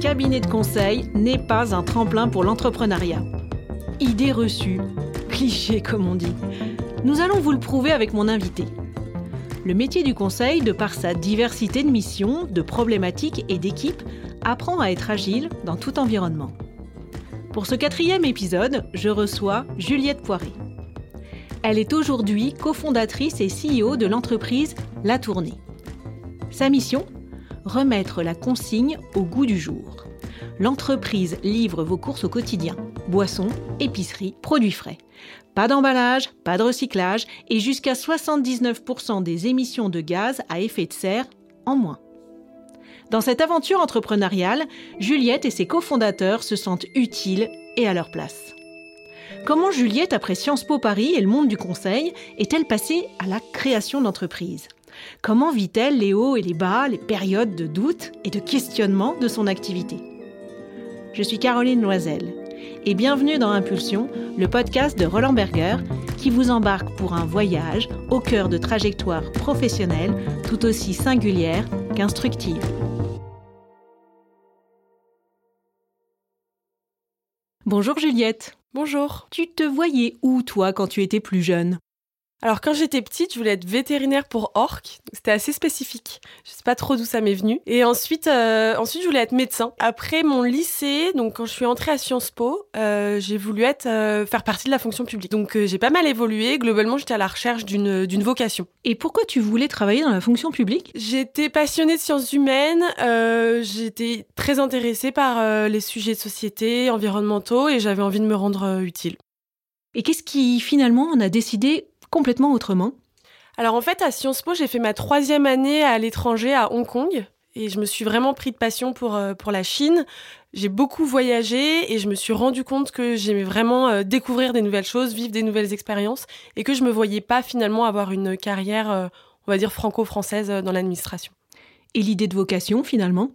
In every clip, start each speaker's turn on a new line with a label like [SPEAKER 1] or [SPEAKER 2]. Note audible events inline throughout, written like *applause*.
[SPEAKER 1] cabinet de conseil n'est pas un tremplin pour l'entrepreneuriat. Idée reçue, cliché comme on dit. Nous allons vous le prouver avec mon invité. Le métier du conseil, de par sa diversité de missions, de problématiques et d'équipes, apprend à être agile dans tout environnement. Pour ce quatrième épisode, je reçois Juliette Poiré. Elle est aujourd'hui cofondatrice et CEO de l'entreprise La Tournée. Sa mission Remettre la consigne au goût du jour. L'entreprise livre vos courses au quotidien boissons, épicerie, produits frais. Pas d'emballage, pas de recyclage et jusqu'à 79% des émissions de gaz à effet de serre en moins. Dans cette aventure entrepreneuriale, Juliette et ses cofondateurs se sentent utiles et à leur place. Comment Juliette, après Sciences Po Paris et le monde du conseil, est-elle passée à la création d'entreprise? Comment vit-elle les hauts et les bas, les périodes de doute et de questionnement de son activité? Je suis Caroline Loisel et bienvenue dans Impulsion, le podcast de Roland Berger qui vous embarque pour un voyage au cœur de trajectoires professionnelles tout aussi singulières qu'instructives. Bonjour Juliette.
[SPEAKER 2] Bonjour.
[SPEAKER 1] Tu te voyais où toi quand tu étais plus jeune?
[SPEAKER 2] Alors quand j'étais petite, je voulais être vétérinaire pour orques. C'était assez spécifique. Je sais pas trop d'où ça m'est venu. Et ensuite, euh, ensuite je voulais être médecin. Après mon lycée, donc quand je suis entrée à Sciences Po, euh, j'ai voulu être euh, faire partie de la fonction publique. Donc j'ai pas mal évolué. Globalement, j'étais à la recherche d'une d'une vocation.
[SPEAKER 1] Et pourquoi tu voulais travailler dans la fonction publique?
[SPEAKER 2] J'étais passionnée de sciences humaines. j'étais très intéressée par les sujets de société, environnementaux, et j'avais envie de me rendre utile.
[SPEAKER 1] Et qu'est-ce qui finalement en a décidé complètement autrement
[SPEAKER 2] Alors en fait, à Sciences Po, j'ai fait ma troisième année à l'étranger, à Hong Kong. Et je me suis vraiment pris de passion pour, euh, pour la Chine. J'ai beaucoup voyagé et je me suis rendu compte que j'aimais vraiment euh, découvrir des nouvelles choses, vivre des nouvelles expériences et que je me voyais pas finalement avoir une carrière, euh, on va dire, franco-française dans l'administration.
[SPEAKER 1] Et l'idée de vocation finalement?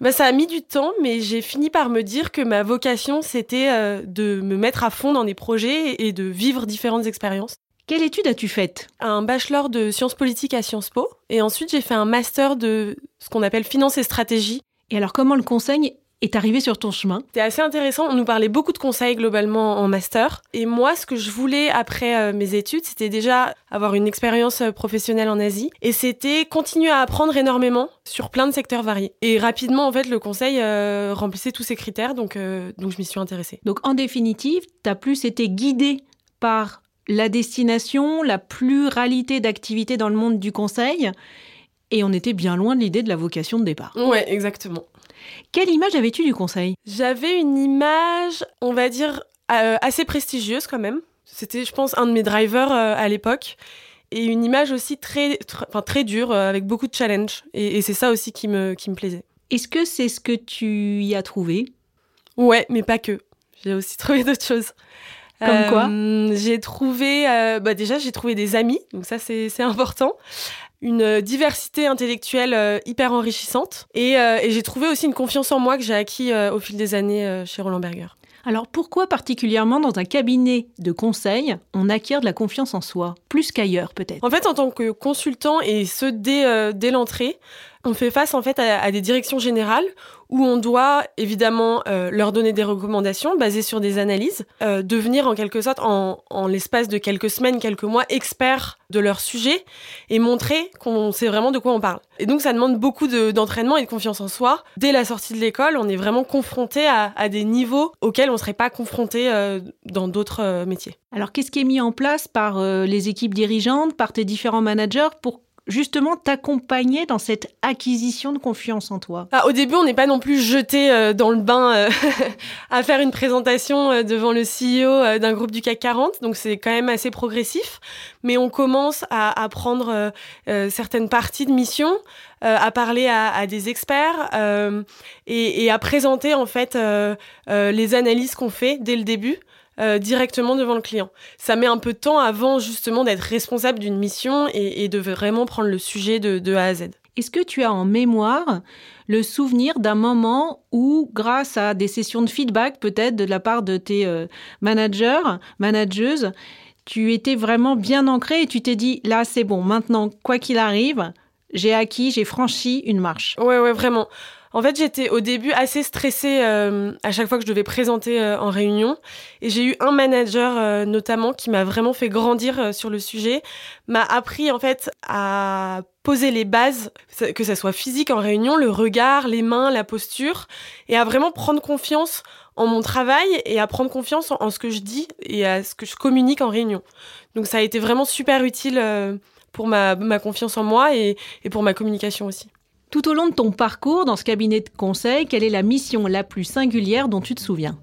[SPEAKER 2] Ben, ça a mis du temps, mais j'ai fini par me dire que ma vocation, c'était de me mettre à fond dans des projets et de vivre différentes expériences.
[SPEAKER 1] Quelle étude as-tu faite?
[SPEAKER 2] Un bachelor de sciences politiques à Sciences Po. Et ensuite, j'ai fait un master de ce qu'on appelle finance et stratégie.
[SPEAKER 1] Et alors, comment le conseil est arrivé sur ton chemin?
[SPEAKER 2] C'était assez intéressant. On nous parlait beaucoup de conseils globalement en master. Et moi, ce que je voulais après euh, mes études, c'était déjà avoir une expérience euh, professionnelle en Asie. Et c'était continuer à apprendre énormément sur plein de secteurs variés. Et rapidement, en fait, le conseil euh, remplissait tous ces critères. Donc, donc je m'y suis intéressée.
[SPEAKER 1] Donc, en définitive, tu as plus été guidée par la destination, la pluralité d'activités dans le monde du conseil. Et on était bien loin de l'idée de la vocation de départ.
[SPEAKER 2] Ouais, exactement.
[SPEAKER 1] Quelle image avais-tu du conseil?
[SPEAKER 2] J'avais une image, on va dire, euh, assez prestigieuse quand même. C'était, je pense, un de mes drivers euh, à l'époque. Et une image aussi très, très dure, euh, avec beaucoup de challenges. Et, et c'est ça aussi qui me, qui me plaisait.
[SPEAKER 1] Est-ce que c'est ce que tu y as trouvé?
[SPEAKER 2] Ouais, mais pas que. J'ai aussi *laughs* trouvé d'autres choses.
[SPEAKER 1] Comme quoi?
[SPEAKER 2] Euh, J'ai trouvé, euh, bah déjà j'ai trouvé des amis, donc ça c'est important. Une diversité intellectuelle euh, hyper enrichissante. Et, et j'ai trouvé aussi une confiance en moi que j'ai acquis au fil des années chez Roland Berger.
[SPEAKER 1] Alors pourquoi particulièrement dans un cabinet de conseil, on acquiert de la confiance en soi, plus qu'ailleurs peut-être?
[SPEAKER 2] En fait, en tant que consultant, et ce dès, dès l'entrée, on fait face en fait à, des directions générales où on doit évidemment euh, leur donner des recommandations basées sur des analyses, euh, devenir en quelque sorte en, l'espace de quelques semaines, quelques mois experts de leur sujet et montrer qu'on sait vraiment de quoi on parle. Et donc ça demande beaucoup d'entraînement et de confiance en soi. Dès la sortie de l'école, on est vraiment confronté à, des niveaux auxquels on ne serait pas confronté euh, dans d'autres métiers.
[SPEAKER 1] Alors qu'est-ce qui est mis en place par les équipes dirigeantes, par tes différents managers pour justement t'accompagner dans cette acquisition de confiance en toi.
[SPEAKER 2] Ah, Au début, on n'est pas non plus jeté euh, dans le bain euh, *laughs* à faire une présentation euh, devant le CEO d'un groupe du CAC 40, donc c'est quand même assez progressif, mais on commence à, à prendre certaines parties de mission, à parler à, à des experts et, et, à présenter en fait les analyses qu'on fait dès le début. Euh, directement devant le client. Ça met un peu de temps avant justement d'être responsable d'une mission et, de vraiment prendre le sujet de, A à Z.
[SPEAKER 1] Est-ce que tu as en mémoire le souvenir d'un moment où, grâce à des sessions de feedback peut-être de la part de tes euh, managers, manageuses, tu étais vraiment bien ancré et tu t'es dit, là c'est bon, maintenant, quoi qu'il arrive, j'ai acquis, j'ai franchi une marche?
[SPEAKER 2] Ouais, ouais, vraiment. En fait, j'étais au début assez stressée euh, à chaque fois que je devais présenter euh, en réunion. Et j'ai eu un manager euh, notamment qui m'a vraiment fait grandir sur le sujet, m'a appris en fait à poser les bases, que ça soit physique en réunion, le regard, les mains, la posture, et à vraiment prendre confiance en mon travail et à prendre confiance en, ce que je dis et à ce que je communique en réunion. Donc ça a été vraiment super utile pour ma, confiance en moi et pour ma communication aussi.
[SPEAKER 1] Tout au long de ton parcours dans ce cabinet de conseil, quelle est la mission la plus singulière dont tu te souviens?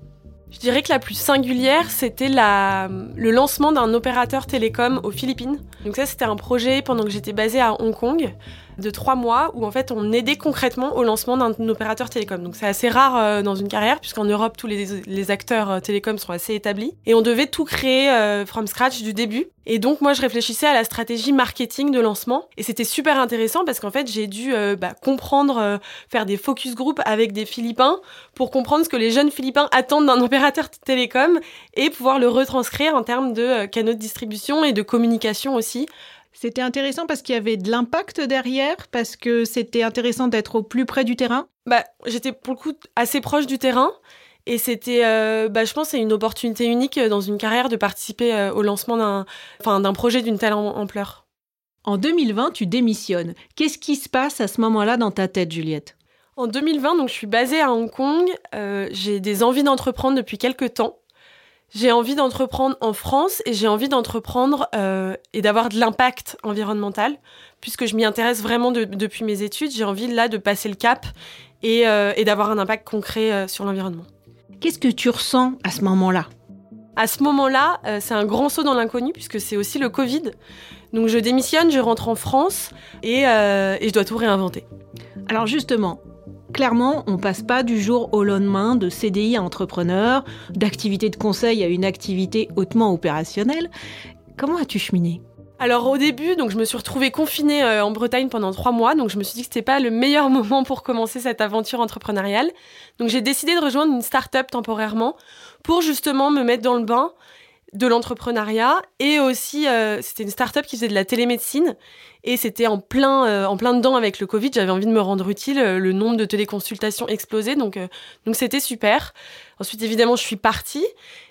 [SPEAKER 2] Je dirais que la plus singulière, c'était le lancement d'un opérateur télécom aux Philippines. Donc ça, c'était un projet pendant que j'étais basée à Hong Kong de trois mois où en fait on aidait concrètement au lancement d'un opérateur télécom. Donc c'est assez rare euh, dans une carrière puisqu'en Europe tous les, acteurs euh, télécoms sont assez établis et on devait tout créer euh, from scratch du début. Et donc moi je réfléchissais à la stratégie marketing de lancement et c'était super intéressant parce qu'en fait j'ai dû bah, comprendre, faire des focus group avec des Philippins pour comprendre ce que les jeunes Philippins attendent d'un *laughs* opérateur télécom et pouvoir le retranscrire en termes de canaux de distribution et de communication aussi
[SPEAKER 1] c'était intéressant parce qu'il y avait de l'impact derrière, parce que c'était intéressant d'être au plus près du terrain.
[SPEAKER 2] Bah, j'étais pour le coup assez proche du terrain. Et c'était, euh, bah, je pense, c'est une opportunité unique dans une carrière de participer euh, au lancement d'un, enfin, d'un projet d'une telle ampleur.
[SPEAKER 1] En 2020, tu démissionnes. Qu'est-ce qui se passe à ce moment-là dans ta tête, Juliette?
[SPEAKER 2] En 2020, donc, je suis basée à Hong Kong. Euh, j'ai des envies d'entreprendre depuis quelques temps j'ai envie d'entreprendre en France et j'ai envie d'entreprendre euh, et d'avoir de l'impact environnemental, puisque je m'y intéresse vraiment depuis mes études. J'ai envie là de passer le cap et, euh, d'avoir un impact concret euh, sur l'environnement.
[SPEAKER 1] Qu'est-ce que tu ressens à ce moment-là?
[SPEAKER 2] À ce moment-là, c'est un grand saut dans l'inconnu, puisque c'est aussi le Covid. Donc je démissionne, je rentre en France et, et je dois tout réinventer.
[SPEAKER 1] Alors justement, Clairement, on passe pas du jour au lendemain de CDI à entrepreneur, d'activité de conseil à une activité hautement opérationnelle. Comment as-tu cheminé?
[SPEAKER 2] Alors au début, donc je me suis retrouvée confinée euh, en Bretagne pendant trois mois, donc je me suis dit que c'était pas le meilleur *laughs* moment pour commencer cette aventure entrepreneuriale. Donc j'ai décidé de rejoindre une start-up temporairement pour justement me mettre dans le bain de l'entrepreneuriat et aussi euh, c'était une start-up qui faisait de la télémédecine et c'était en plein euh, en plein dedans avec le Covid, j'avais envie de me rendre utile, euh, le nombre de téléconsultations explosait donc donc c'était super. Ensuite évidemment, je suis partie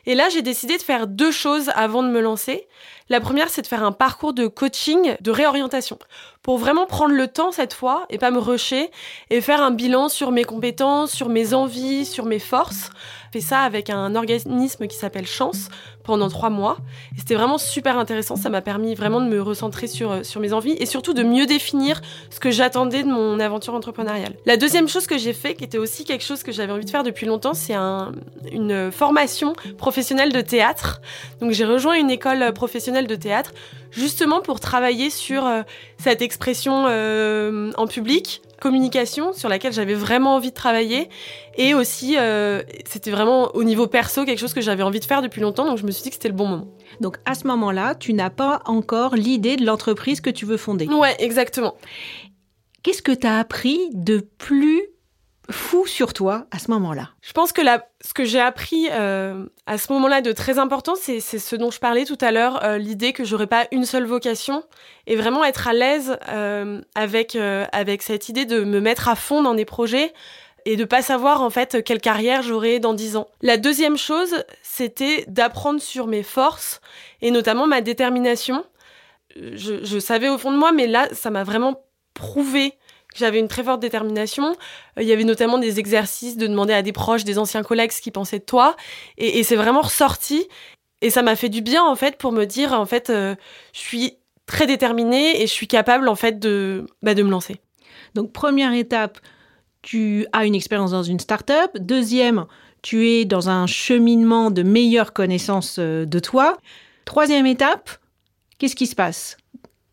[SPEAKER 2] et là j'ai décidé de faire deux choses avant de me lancer. La première, c'est de faire un parcours de coaching, de réorientation, pour vraiment prendre le temps cette fois et pas me rusher et faire un bilan sur mes compétences, sur mes envies, sur mes forces. Fait ça avec un organisme qui s'appelle Chance pendant trois mois. Et c'était vraiment super intéressant. Ça m'a permis vraiment de me recentrer sur, euh, sur mes envies et surtout de mieux définir ce que j'attendais de mon aventure entrepreneuriale. La deuxième chose que j'ai fait, qui était aussi quelque chose que j'avais envie de faire depuis longtemps, c'est un, une formation professionnelle de théâtre. Donc j'ai rejoint une école professionnelle de théâtre justement pour travailler sur euh, cette expression euh, en public, communication sur laquelle j'avais vraiment envie de travailler et aussi euh, c'était vraiment au niveau perso quelque chose que j'avais envie de faire depuis longtemps donc je me suis dit que c'était le bon moment.
[SPEAKER 1] Donc à ce moment-là, tu n'as pas encore l'idée de l'entreprise que tu veux fonder.
[SPEAKER 2] Ouais, exactement.
[SPEAKER 1] Qu'est-ce que tu as appris de plus fou sur toi à ce moment-là
[SPEAKER 2] Je pense que la, ce que j'ai appris euh, à ce moment-là de très important, c'est ce dont je parlais tout à l'heure, euh, l'idée que j'aurais pas une seule vocation et vraiment être à l'aise euh, avec, avec cette idée de me mettre à fond dans des projets et de pas savoir en fait quelle carrière j'aurai dans dix ans. La deuxième chose, c'était d'apprendre sur mes forces et notamment ma détermination. Je, je savais au fond de moi, mais là, ça m'a vraiment prouvé j'avais une très forte détermination. Euh, il y avait notamment des exercices de demander à des proches, des anciens collègues ce qu'ils pensaient de toi. Et, c'est vraiment ressorti. Et ça m'a fait du bien, en fait, pour me dire, en fait, euh, je suis très déterminée et je suis capable, en fait, de, bah, de me lancer.
[SPEAKER 1] Donc, première étape, tu as une expérience dans une start-up. Deuxième, tu es dans un cheminement de meilleure connaissance euh, de toi. Troisième étape, qu'est-ce qui se passe?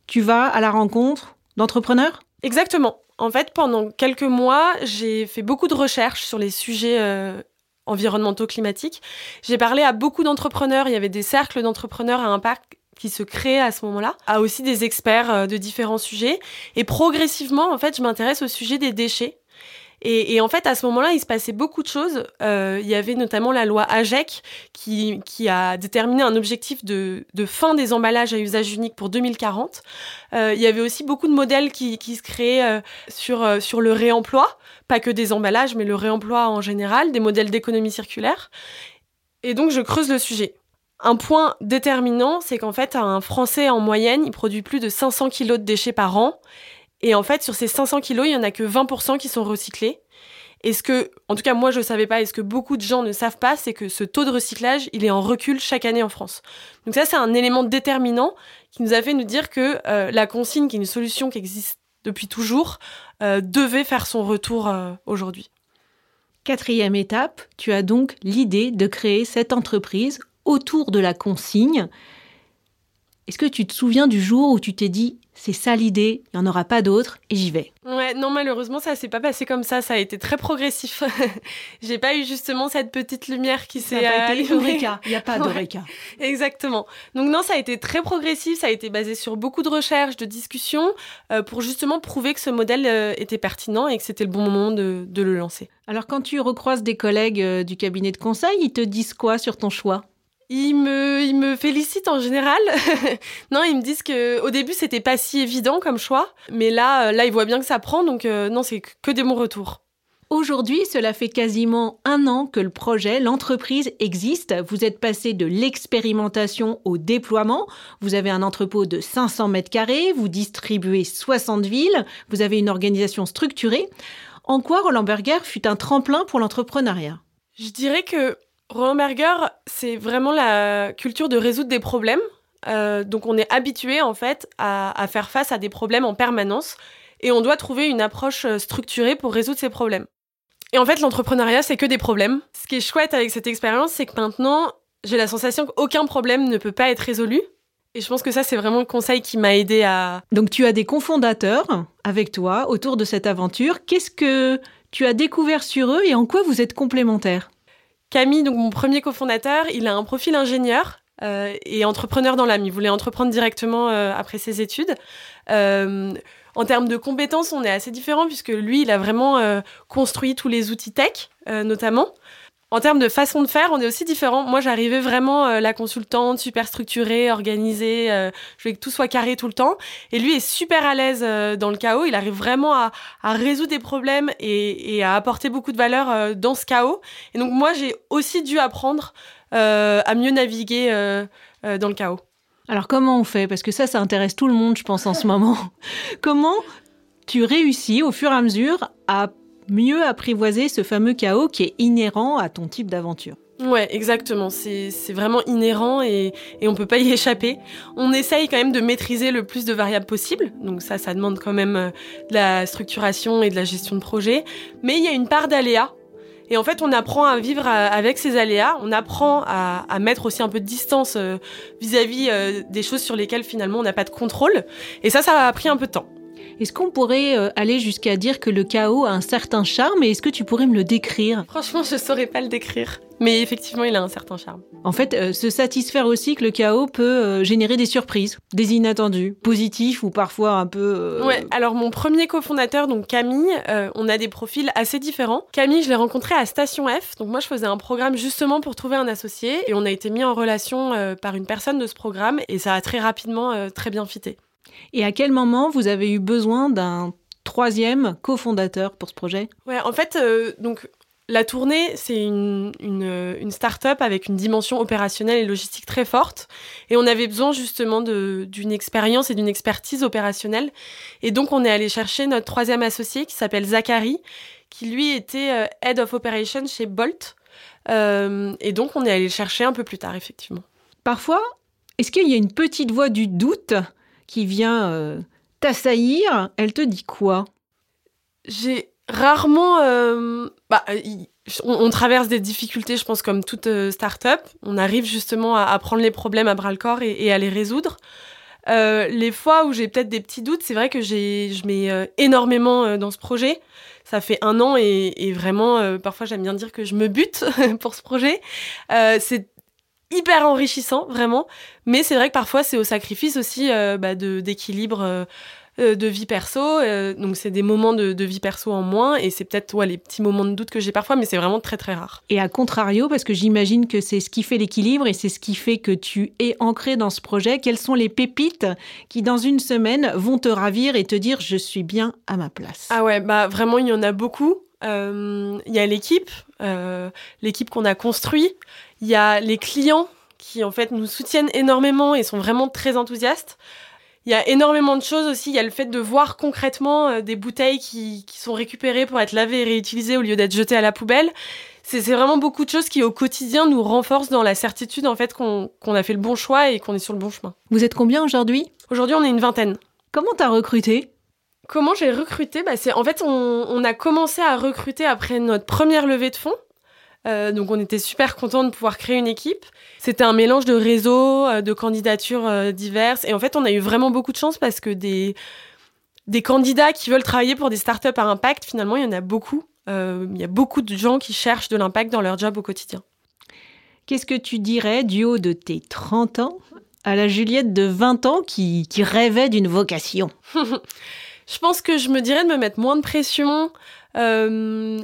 [SPEAKER 1] Tu vas à la rencontre d'entrepreneurs?
[SPEAKER 2] Exactement. En fait, pendant quelques mois, j'ai fait beaucoup de recherches sur les sujets euh, environnementaux climatiques. J'ai parlé à beaucoup d'entrepreneurs. Il y avait des cercles d'entrepreneurs à impact qui se créaient à ce moment-là, à aussi des experts euh, de différents sujets. Et progressivement, en fait, je m'intéresse au sujet des déchets. Et, en fait, à ce moment-là, il se passait beaucoup de choses. Euh, il y avait notamment la loi AGEC qui, a déterminé un objectif de, fin des emballages à usage unique pour 2040. Euh, il y avait aussi beaucoup de modèles qui, qui se créaient euh, sur, sur le réemploi, pas que des emballages, mais le réemploi en général, des modèles d'économie circulaire. Et donc, je creuse le sujet. Un point déterminant, c'est qu'en fait, un Français en moyenne, il produit plus de 500 kilos de déchets par an. Et en fait, sur ces 500 kilos, il y en a que 20% qui sont recyclés. Et ce que, en tout cas, moi, je ne savais pas, et ce que beaucoup de gens ne savent pas, c'est que ce taux de recyclage, il est en recul chaque année en France. Donc ça, c'est un élément déterminant qui nous a fait nous dire que euh, la consigne, qui est une solution qui existe depuis toujours, euh, devait faire son retour euh, aujourd'hui.
[SPEAKER 1] Quatrième étape, tu as donc l'idée de créer cette entreprise autour de la consigne. Est-ce que tu te souviens du jour où tu t'es dit c'est ça l'idée, il n'y en aura pas d'autres et j'y vais?
[SPEAKER 2] Ouais, non, malheureusement, ça s'est pas passé comme ça, ça a été très progressif. *laughs* J'ai pas eu justement cette petite lumière qui s'est.
[SPEAKER 1] Ça Il n'y a pas *laughs* d'Eureka.
[SPEAKER 2] exactement. Donc, non, ça a été très progressif, ça a été basé sur beaucoup de recherches, de discussions, euh, pour justement prouver que ce modèle euh, était pertinent et que c'était le bon moment de, de, le lancer.
[SPEAKER 1] Alors, quand tu recroises des collègues euh, du cabinet de conseil, ils te disent quoi sur ton choix?
[SPEAKER 2] Ils me, ils me félicitent en général. *laughs* non, ils me disent que au début c'était pas si évident comme choix, mais là, euh, là ils voient bien que ça prend, donc euh, non, c'est que des bons retours.
[SPEAKER 1] Aujourd'hui, cela fait quasiment un an que le projet, l'entreprise existe. Vous êtes passé de l'expérimentation au déploiement. Vous avez un entrepôt de 500 mètres carrés, vous distribuez 60 villes, vous avez une organisation structurée. En quoi Roland Berger fut un tremplin pour l'entrepreneuriat?
[SPEAKER 2] Je dirais que Roland Berger, c'est vraiment la culture de résoudre des problèmes. Euh, donc on est habitué en fait à, faire face à des problèmes en permanence et on doit trouver une approche euh, structurée pour résoudre ces problèmes. Et en fait l'entrepreneuriat c'est que des problèmes. Ce qui est chouette avec cette expérience c'est que maintenant j'ai la sensation qu'aucun problème ne peut pas être résolu. Et je pense que ça, c'est vraiment le conseil qui m'a aidé à...
[SPEAKER 1] Donc tu as des cofondateurs avec toi autour de cette aventure. Qu'est-ce que tu as découvert sur eux et en quoi vous êtes complémentaires?
[SPEAKER 2] Camille, donc mon premier cofondateur, il a un profil ingénieur euh, et entrepreneur dans l'âme. Il voulait entreprendre directement euh, après ses études. Euh, en termes de compétences, on est assez différents puisque lui, il a vraiment construit tous les outils tech, notamment. En termes de façon de faire, on est aussi différents. Moi, j'arrivais vraiment euh, la consultante, super structurée, organisée. Euh, je voulais que tout soit carré tout le temps. Et lui est super à l'aise euh, dans le chaos. Il arrive vraiment à, à résoudre des problèmes et, et, à apporter beaucoup de valeur dans ce chaos. Et donc moi, j'ai aussi dû apprendre à mieux naviguer dans le chaos.
[SPEAKER 1] Alors comment on fait? Parce que ça, ça intéresse tout le monde, je pense, en ce moment. *laughs* comment tu réussis au fur et à mesure à mieux apprivoiser ce fameux chaos qui est inhérent à ton type d'aventure.
[SPEAKER 2] Ouais, exactement. C'est vraiment inhérent et, et on peut pas y *laughs* échapper. On essaye quand même de maîtriser le plus de variables possible. Donc ça, ça demande quand même euh, de la structuration et de la gestion de projet. Mais il y a une part d'aléas. Et en fait, on apprend à vivre euh, avec ces aléas. On apprend à, à mettre aussi un peu de distance euh, vis-à-vis -vis des choses sur lesquelles finalement on n'a pas de contrôle. Et ça, ça a pris un peu de temps.
[SPEAKER 1] Est-ce qu'on pourrait euh, aller jusqu'à dire que le chaos a un certain charme et est-ce que tu pourrais me le décrire?
[SPEAKER 2] Franchement, je saurais pas le décrire. Mais effectivement, il a un certain charme.
[SPEAKER 1] En fait, euh, se satisfaire aussi que le chaos peut euh, générer des surprises, des inattendus, positifs ou parfois un peu...
[SPEAKER 2] Ouais, alors mon premier cofondateur, donc Camille, on a des profils assez différents. Camille, je l'ai rencontré à Station F. Donc moi, je faisais un programme justement pour trouver un associé et on a été mis en relation par une personne de ce programme et ça a très rapidement très bien fité.
[SPEAKER 1] Et à quel moment vous avez eu besoin d'un troisième cofondateur pour ce projet?
[SPEAKER 2] Ouais, en fait, euh, donc la tournée, c'est une, une, start-up avec une dimension opérationnelle et logistique très forte. Et on avait besoin justement d'une expérience et d'une expertise opérationnelle. Et donc, on est allé chercher notre troisième associé qui s'appelle Zachary, qui lui était euh, Head of Operations chez Bolt. Euh, et donc, on est allé le chercher un peu plus tard, effectivement.
[SPEAKER 1] Parfois, est-ce qu'il y a une petite voix du doute qui vient euh, t'assaillir, elle te dit quoi?
[SPEAKER 2] J'ai rarement... Euh, bah, on, traverse des difficultés, je pense, comme toute euh, start-up. On arrive justement à, prendre les problèmes à bras-le-corps et, à les résoudre. les fois où j'ai peut-être des petits doutes, c'est vrai que je mets énormément dans ce projet. Ça fait un an et, et vraiment, parfois j'aime bien dire que je me bute *laughs* pour ce projet. c'est hyper enrichissant, vraiment. Mais c'est vrai que parfois, c'est au sacrifice aussi euh, bah, d'équilibre euh, euh, de vie perso. Euh, donc c'est des moments de, vie perso en moins et c'est peut-être ouais, les petits moments de doute que j'ai parfois, mais c'est vraiment très très rare.
[SPEAKER 1] Et à contrario, parce que j'imagine que c'est ce qui fait l'équilibre et c'est ce qui fait que tu es ancré dans ce projet, quelles sont les pépites qui dans une semaine vont te ravir et te dire je suis bien à ma place?
[SPEAKER 2] Ah ouais, bah vraiment il y en a beaucoup. Il y a l'équipe, l'équipe qu'on a construit. Il y a les clients qui en fait nous soutiennent énormément et sont vraiment très enthousiastes. Il y a énormément de choses aussi. Il y a le fait de voir concrètement euh, des bouteilles qui, sont récupérées pour être lavées et réutilisées au lieu d'être jetées à la poubelle. C'est vraiment beaucoup de choses qui, au quotidien, nous renforcent dans la certitude en fait qu'on a fait le bon choix et qu'on est sur le bon chemin.
[SPEAKER 1] Vous êtes combien aujourd'hui?
[SPEAKER 2] Aujourd'hui, on est une vingtaine.
[SPEAKER 1] Comment t'as recruté?
[SPEAKER 2] Comment j'ai recruté? Bah, En fait, on, on, a commencé à recruter après notre première levée de fonds. Euh, donc on était super contents de pouvoir créer une équipe. C'était un mélange de réseaux, euh, de candidatures euh, diverses. Et en fait, on a eu vraiment beaucoup de chance parce que des, des candidats qui veulent travailler pour des startups à impact, finalement, il y en a beaucoup. Il y a beaucoup de gens qui cherchent de l'impact dans leur job au quotidien.
[SPEAKER 1] Qu'est-ce que tu dirais du haut de tes 30 ans à la Juliette de 20 ans qui, qui rêvait d'une vocation? *laughs*
[SPEAKER 2] Je pense que je me dirais de me mettre moins de pression.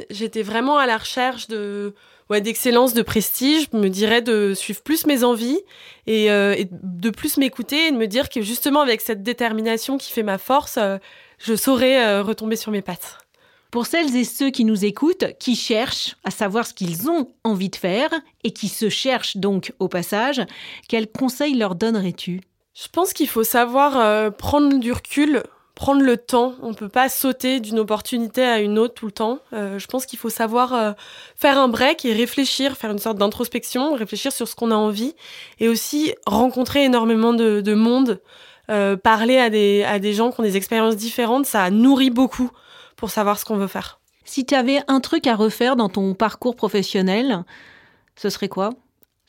[SPEAKER 2] J'étais vraiment à la recherche de ouais, d'excellence, de prestige, je me dirais de suivre plus mes envies euh, et, de plus m'écouter et de me dire que justement avec cette détermination qui fait ma force, euh, je saurais euh, retomber sur mes pattes.
[SPEAKER 1] Pour celles et ceux qui nous écoutent, qui cherchent à savoir ce qu'ils ont envie de faire et qui se cherchent donc au passage, quels conseils leur donnerais-tu?
[SPEAKER 2] Je pense qu'il faut savoir prendre du recul, prendre le temps. On ne peut pas sauter d'une opportunité à une autre tout le temps. Euh, je pense qu'il faut savoir euh, faire un break et réfléchir, faire une sorte d'introspection, réfléchir sur ce qu'on a envie et aussi rencontrer énormément de, monde, euh, parler à des, à des gens qui ont des expériences différentes. Ça nourrit beaucoup pour savoir ce qu'on veut faire.
[SPEAKER 1] Si tu avais un truc à refaire dans ton parcours professionnel, ce serait quoi?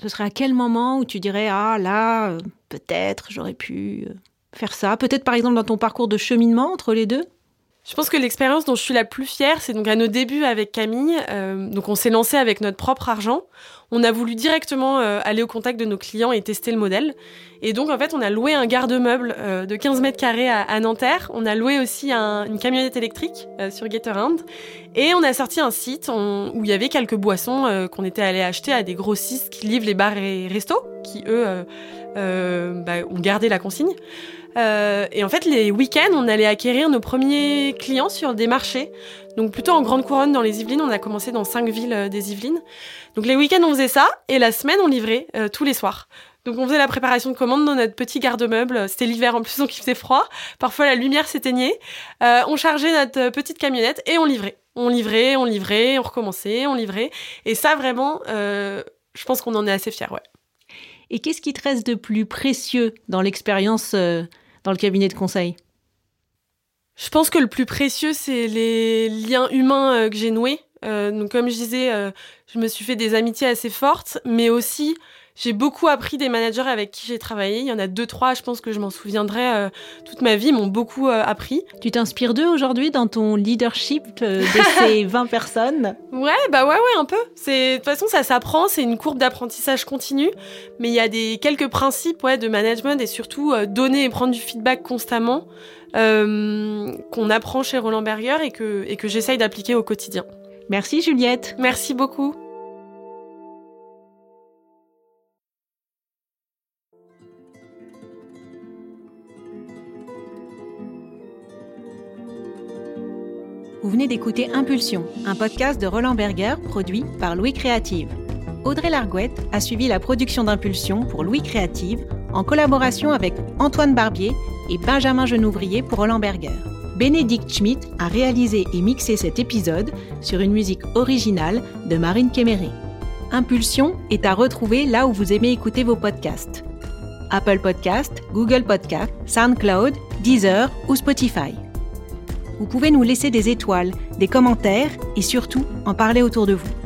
[SPEAKER 1] Ce serait à quel moment où tu dirais Ah là, peut-être j'aurais pu faire ça Peut-être par exemple dans ton parcours de cheminement entre les deux?
[SPEAKER 2] Je pense que l'expérience dont je suis la plus fière, c'est donc à nos débuts avec Camille. Euh, donc on s'est lancé avec notre propre argent. On a voulu directement euh, aller au contact de nos clients et tester le modèle. Et donc en fait, on a loué un garde-meuble euh, de 15 mètres carrés à, Nanterre. On a loué aussi une camionnette électrique sur Gatorand. Et on a sorti un site où il y avait quelques boissons qu'on était allé acheter à des grossistes qui livrent les bars et restos, qui eux bah, ont gardé la consigne. Euh, et en fait, les week-ends, on allait acquérir nos premiers clients sur des marchés. Donc plutôt en grande couronne dans les Yvelines. On a commencé dans cinq villes euh, des Yvelines. Donc les week-ends, on faisait ça. Et la semaine, on livrait euh, tous les soirs. Donc on faisait la préparation de commandes dans notre petit garde-meuble. C'était l'hiver en plus, donc il faisait froid. Parfois la lumière s'éteignait. on chargeait notre petite camionnette et on livrait. On livrait, on livrait, on recommençait, on livrait. Et ça vraiment, je pense qu'on en est assez fiers, ouais.
[SPEAKER 1] Et qu'est-ce qui te reste de plus précieux dans l'expérience dans le cabinet de conseil
[SPEAKER 2] Je pense que le plus précieux, c'est les liens humains euh, que j'ai noués. Euh, donc, comme je disais, euh, je me suis fait des amitiés assez fortes, mais aussi j'ai beaucoup appris des managers avec qui j'ai travaillé. Il y en a deux, trois, je pense que je m'en souviendrai euh, toute ma vie, m'ont beaucoup euh, appris.
[SPEAKER 1] Tu t'inspires d'eux aujourd'hui dans ton leadership euh, de *laughs* ces 20 personnes?
[SPEAKER 2] Ouais, bah ouais, ouais, un peu. C'est de toute façon, ça s'apprend, c'est une courbe d'apprentissage continu, mais il y a des quelques principes ouais, de management et surtout donner et prendre du feedback constamment qu'on apprend chez Roland Berger et que, et que j'essaye d'appliquer au quotidien.
[SPEAKER 1] Merci Juliette.
[SPEAKER 2] Merci beaucoup.
[SPEAKER 1] Vous venez d'écouter Impulsion, un podcast de Roland Berger produit par Louis Créative. Audrey Largouette a suivi la production d'Impulsion pour Louis Créative en collaboration avec Antoine Barbier et Benjamin Genouvrier pour Roland Berger. Bénédicte Schmidt a réalisé et mixé cet épisode sur une musique originale de Marine Kéméré. Impulsion est à retrouver là où vous aimez écouter vos podcasts. Apple Podcast, Google Podcast, SoundCloud, Deezer ou Spotify vous pouvez nous laisser des étoiles, des commentaires et surtout en parler autour de vous.